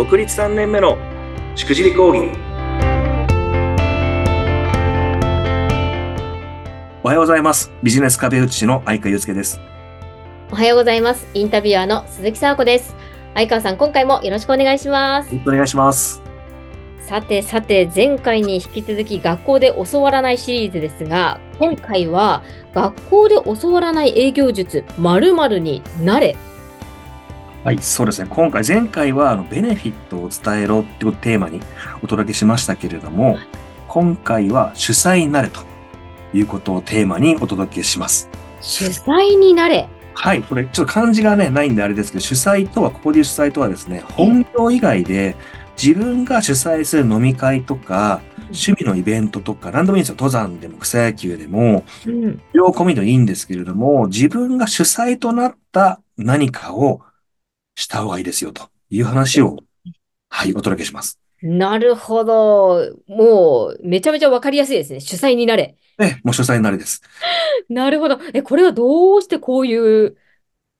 独立3年目のしくじり講義おはようございますビジネス壁打ち師の相川祐介ですおはようございます。インタビュアーの鈴木沙子です。相川さん、今回もよろしくお願いします。お願いしますさてさて、前回に引き続き学校で教わらないシリーズですが、今回は学校で教わらない営業術〇〇になれ。はい。そうですね。今回前回はあのベネフィットを伝えろっていうテーマにお届けしましたけれども今回は主催になれということをテーマにお届けします。主催になれ。はい、これちょっと漢字がね、ないんであれですけど、主催とは、ここで主催とはですね、本業以外で自分が主催する飲み会とか、趣味のイベントとか、何でもいいんですよ。登山でも草野球でも、うん。両込みでいいんですけれども、自分が主催となった何かをした方がいいですよという話を、はい、お届けします。なるほど。もう、めちゃめちゃわかりやすいですね。主催になれ。え、もう主催になりです。なるほど。え、これはどうしてこういう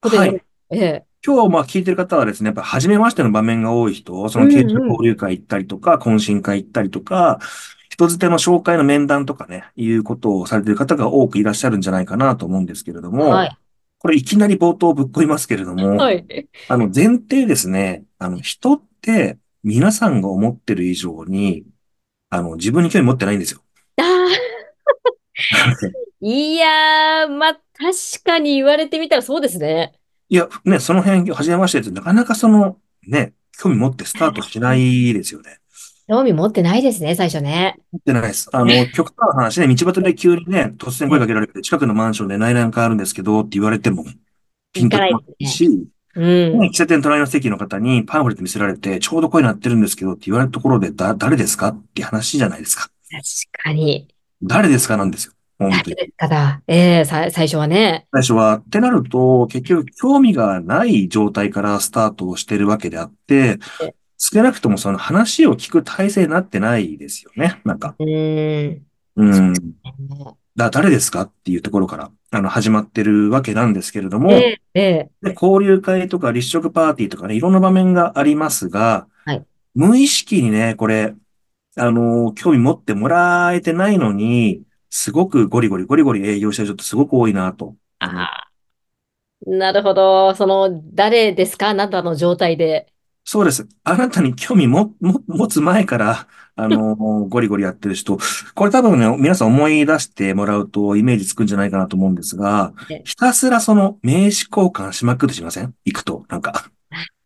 ことになる、はいええ。今日まあ聞いてる方はですね、やっぱ初めましての場面が多い人、その経営者交流会行ったりとか、懇親会行ったりとか、人づての紹介の面談とかね、いうことをされている方が多くいらっしゃるんじゃないかなと思うんですけれども、はい。これいきなり冒頭ぶっこいますけれども、はい。あの前提ですね、あの人って皆さんが思ってる以上に、あの自分に興味持ってないんですよ。いやー、まあ、確かに言われてみたらそうですね。いや、ね、その辺、初めましてってなかなかその、ね、興味持ってスタートしないですよね。興味持ってないですね、最初ね。持ってないです。あの、極端な話ね、道端で急にね、突然声かけられて、近くのマンションで内覧会あるんですけどって言われても、ピンとこないし、うん。ね喫茶店隣の席の方にパンフレット見せられて、ちょうど声鳴ってるんですけどって言われたところで、だ、誰ですかって話じゃないですか。確かに。誰ですかなんですよ。本当に。誰ですかだ。ええさ、最初はね。最初は。ってなると、結局興味がない状態からスタートをしてるわけであってえ、少なくともその話を聞く体制になってないですよね。なんか。うーん。うん。だ、誰ですかっていうところから、あの、始まってるわけなんですけれども、えええで交流会とか立食パーティーとかね、いろんな場面がありますが、はい無意識にね、これ、あの、興味持ってもらえてないのに、すごくゴリゴリゴリゴリ営業してる人ってすごく多いなと。ああ。なるほど。その、誰ですか？あなたの状態で。そうです。あなたに興味も、も、持つ前から、あの、ゴリゴリやってる人、これ多分ね、皆さん思い出してもらうとイメージつくんじゃないかなと思うんですがええ、ひたすらその名刺交換しまくってしません？行くと、なんか。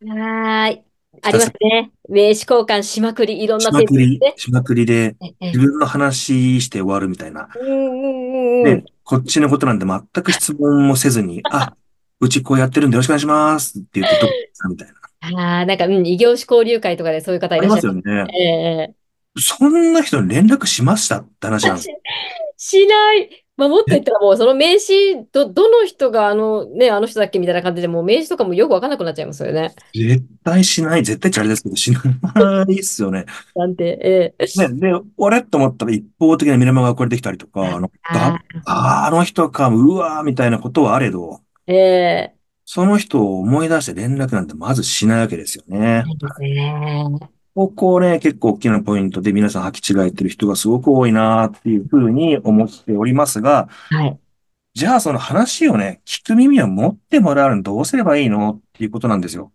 はーい。ありますね。名刺交換しまくり、いろんなしまくりね。、しまくりで、ええ自分の話して終わるみたいな。で、こっちのことなんで全く質問もせずに、あ、うちこうやってるんでよろしくお願いしますって言ってどうですかみたいな。ああ、なんか、うん、異業種交流会とかでそういう方いありらっしゃる。ますよね。ええそんな人に連絡しましたって話なんです。しない。まあ、もっと言ったらもう、その名刺、ど、どの人があの、ね、あの人だっけみたいな感じで、もう名刺とかもよくわかんなくなっちゃいますよね。絶対しない。絶対ってあれですけど、しないっすよね。なんて、ええね、で、俺と思ったら一方的なミラマが送られてきたりとか、あの、あああ、あの人か、うわーみたいなことはあれど、ーええその人を思い出して連絡なんてまずしないわけですよね。いいですね。ここね、結構大きなポイントで皆さん履き違えてる人がすごく多いなっていうふうに思っておりますが、はい。じゃあその話をね、聞く耳を持ってもらうのにどうすればいいのっていうことなんですよ。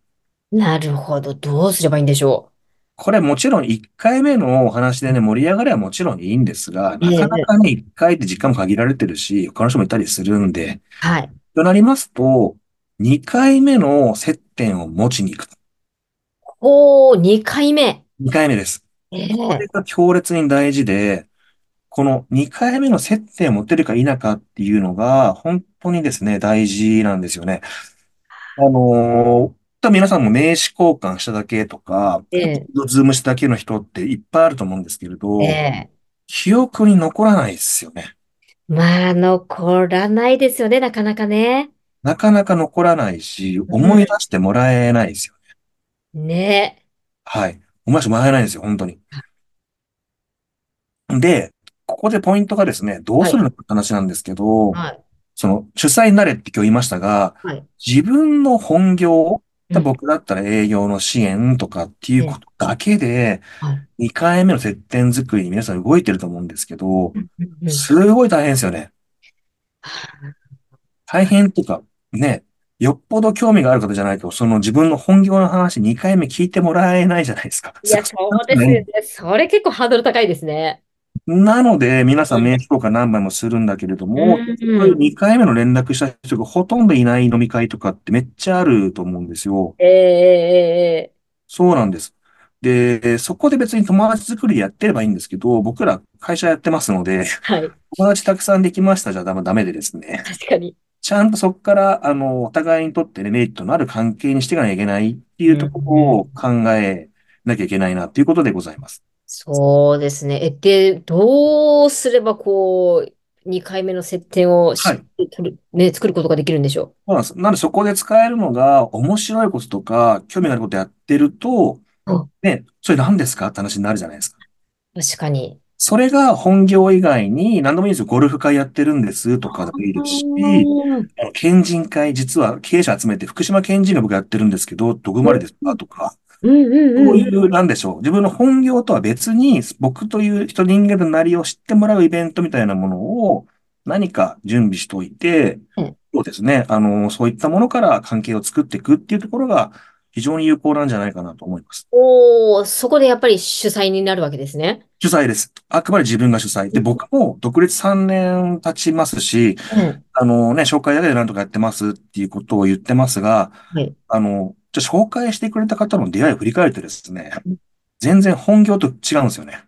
なるほど。どうすればいいんでしょこれもちろん1回目のお話でね、盛り上がりはもちろんいいんですが、なかなかね、1回って時間も限られてるし、他の人もいたりするんで、う。はい。となりますと、2回目の接点を持ちに行く。おー、2回目。2回目です。えこえれが強烈に大事で、この2回目の接点を持てるか否かっていうのが、本当にですね、大事なんですよね。あのー皆さんも名刺交換しただけとか、ええズームしただけの人っていっぱいあると思うんですけれど、ええ記憶に残らないですよね。まあ、残らないですよね、なかなかね。なかなか残らないし、思い出してもらえないですよね。ね。はい。思い出してもらえないんですよ、本当に。で、ここでポイントがですね、どうするのかって話なんですけど、はい。その、主催になれって今日言いましたが、はい。自分の本業うん。僕だったら営業の支援とかっていうええ、ことだけで、はい。2回目の接点作りに皆さん動いてると思うんですけど。すごい大変ですよね。大変とか、ね、よっぽど興味がある方じゃないと、その自分の本業の話2回目聞いてもらえないじゃないですか。いや、そそうですようね。ね。それ結構ハードル高いですね。なので、皆さん名うん。刺交換何枚もするんだけれどうも、そうん。2回目の連絡した人がほとんどいない飲み会とかってめっちゃあると思うんですよ。ええ、ええ、ええそうなんです。で、そこで別に友達作りでやってればいいんですけど、僕ら会社やってますので、はい。友達たくさんできましたじゃダメでですね。確かに。ちゃんとそこから、あの、お互いにとってね、メリットのある関係にしていかなきゃいけないっていううところをん。考えなきゃいけないなっていうことでございます。そうですね。え、で、どうすればこう、2回目の接点をはい。ね、作ることができるんでしょそうなんです。なのでそこで使えるのが、面白いこととか、興味があることやってると、う。あ、ね、それ何ですか？って話になるじゃないですか。確かに。それが本業以外に何でもいいんですよ。ゴルフ会やってるんですとかでもいいですあし、県人会、実は経営者集めて福島県人が僕やってるんですけど、どこまでですか？とか。こういう、なんでしょう。自分の本業とは別に、僕という人人間のなりを知ってもらうイベントみたいなものを何か準備しておいて、えそうですね。あの、そういったものから関係を作っていくっていうところが非常に有効なんじゃないかなと思います。おー、そこでやっぱり主催になるわけですね。主催です。あくまで自分が主催。で、僕も独立3年経ちますし、うん。あのね、紹介だけでなんとかやってますっていうことを言ってますが、はい。あの、じゃあ紹介してくれた方の出会いを振り返るとですね、全然本業と違うんですよね。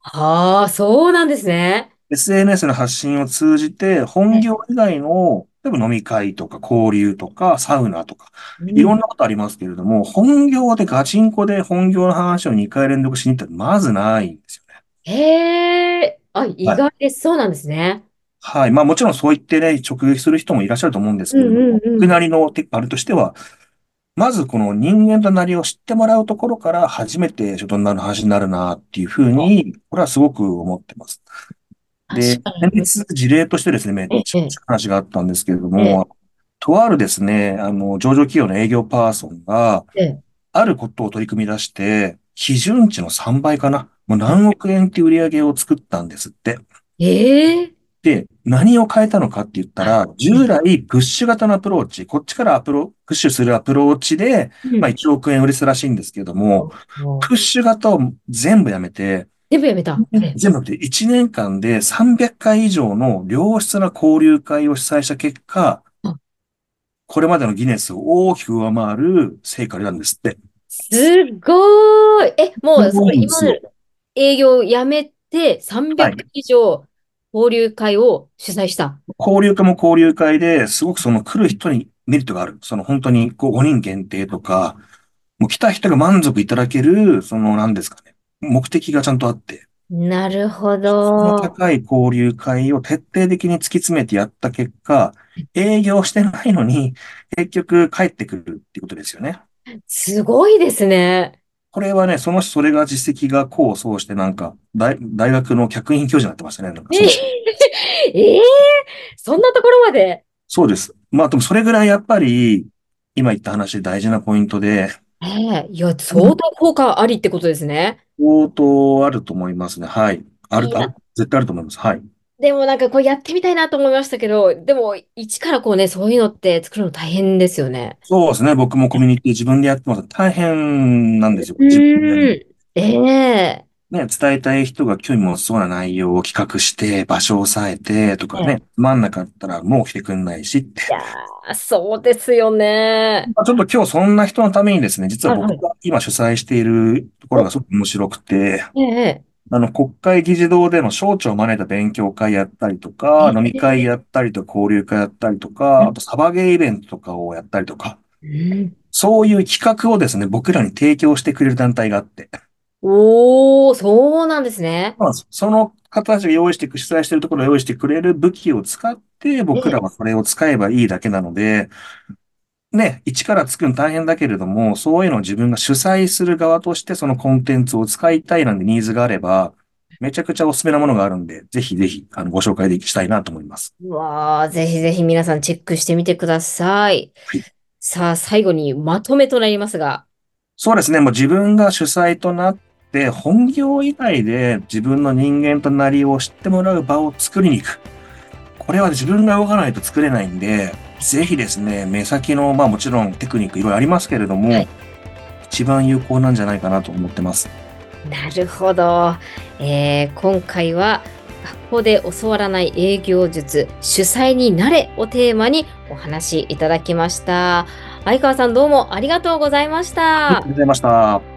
ああ、そうなんですね。SNS の発信を通じて、本え業以外の、例えば飲み会とか交流とかサウナとか、うん。いろんなことありますけれども、本業でガチンコで本業の話を2回連続しに行ったらまずないんですよね。へえ、あ、意はい。外です。そうなんですね。はい。まあもちろんそう言ってね、直撃する人もいらっしゃると思うんですうんけれども、うんうん。僕なりのテあれとしては、まずこの人間となりを知ってもらうところから初めて仕事になる話になるなっていうふうあに、これはすごく思ってます。で。先日事例としてですね、めっえちゃえ、話があったんですけれどええ、も、とあるですね、あの、上場企業の営業パーソンが、ええ、あることを取り組み出して、基準値の3倍かな。もう何億円っていう売り上げを作ったんですって。ええ、で、何を変えたのかって言ったはい。ら、ええ従来プッシュ型のアプローチ、こっちからアプロ、プッシュするアプローチで、まあうん。1億円売りするらしいんですけども、プッシュ型を全部やめて、全部やめた。ええ、全部やめて1年間で300回以上の良質な交流会を主催した結果、あこれまでのギネスを大きく上回る成果なんですって。すごーい。え、もすう。今の営業をやめて300はい。回以上交流会を主催した。交流会も交流会ですごくその来る人にメリットがある。その本当にこう5人限定とか、もう来た人が満足いただける、その何ですかね。目的がちゃんとあって、なるほど。高い交流会を徹底的に突き詰めてやった結果、営業してないのに結局帰ってくるっていうことですよね。すごいですね。これはね、その人、それが実績が功を奏してなんか、大、大学の客員教授になってましたね。えええそんなところまで？そうです。まあでもそれぐらいやっぱり、今言った話で大事なポイントで、ええいや、相当効果ありってことですね。相当あると思いますね。はい。ある、あ、いいな。絶対あると思います。はい。でもなんかこうやってみたいなと思いましたけど、でも一からこうね、そういうのって作るの大変ですよね。そうですね。僕もコミュニティ自分でやってます。大変なんですよ。う自分でやるの。ーん。ええね、伝えたい人が興味持ちそうな内容を企画して、場所を押さえてとかええね、つまんなかったらもう来てくんないしって。いやー、そうですよね。まあちょっと今日そんな人のためにですね、実は僕。が今主催しているところがお、すごく面白くて、ええあの、国会議事堂での省庁を招いた勉強会やったりとえか、飲み会えやったりとか、交流会やったりとか、あうんとサバゲーイベントとかをやったりとか、うんそういう企画をですね、僕らに提供してくれる団体があって、おー、そうなんですね。まあその方たちが用意してく、主催しているところを用意してくれる武器を使って、僕らええはそれを使えばいいだけなので、ね、一から作るの大変だけれども、そういうのを自分が主催する側としてそのコンテンツを使いたいなんてニーズがあれば、めちゃくちゃおすすめなものがあるんで、ぜひぜひ、あの、ご紹介できしたいなと思います。うわー、ぜひぜひ皆さんチェックしてみてください。はいさあ、最後にまとめとなりますが。そうですね。もう自分が主催となって、本業以外で自分の人間となりを知ってもらう場を作りに行く。これは自分が動かないと作れないんで、ぜひですね、目先の、まあもちろんテクニックいろいろありますけれども、はい、一番有効なんじゃないかなと思ってます。なるほど。えー、今回は学校で教わらない営業術、主催になれをテーマにお話しいただきました。相川さんどうもありがとうございました。ありがとうございました。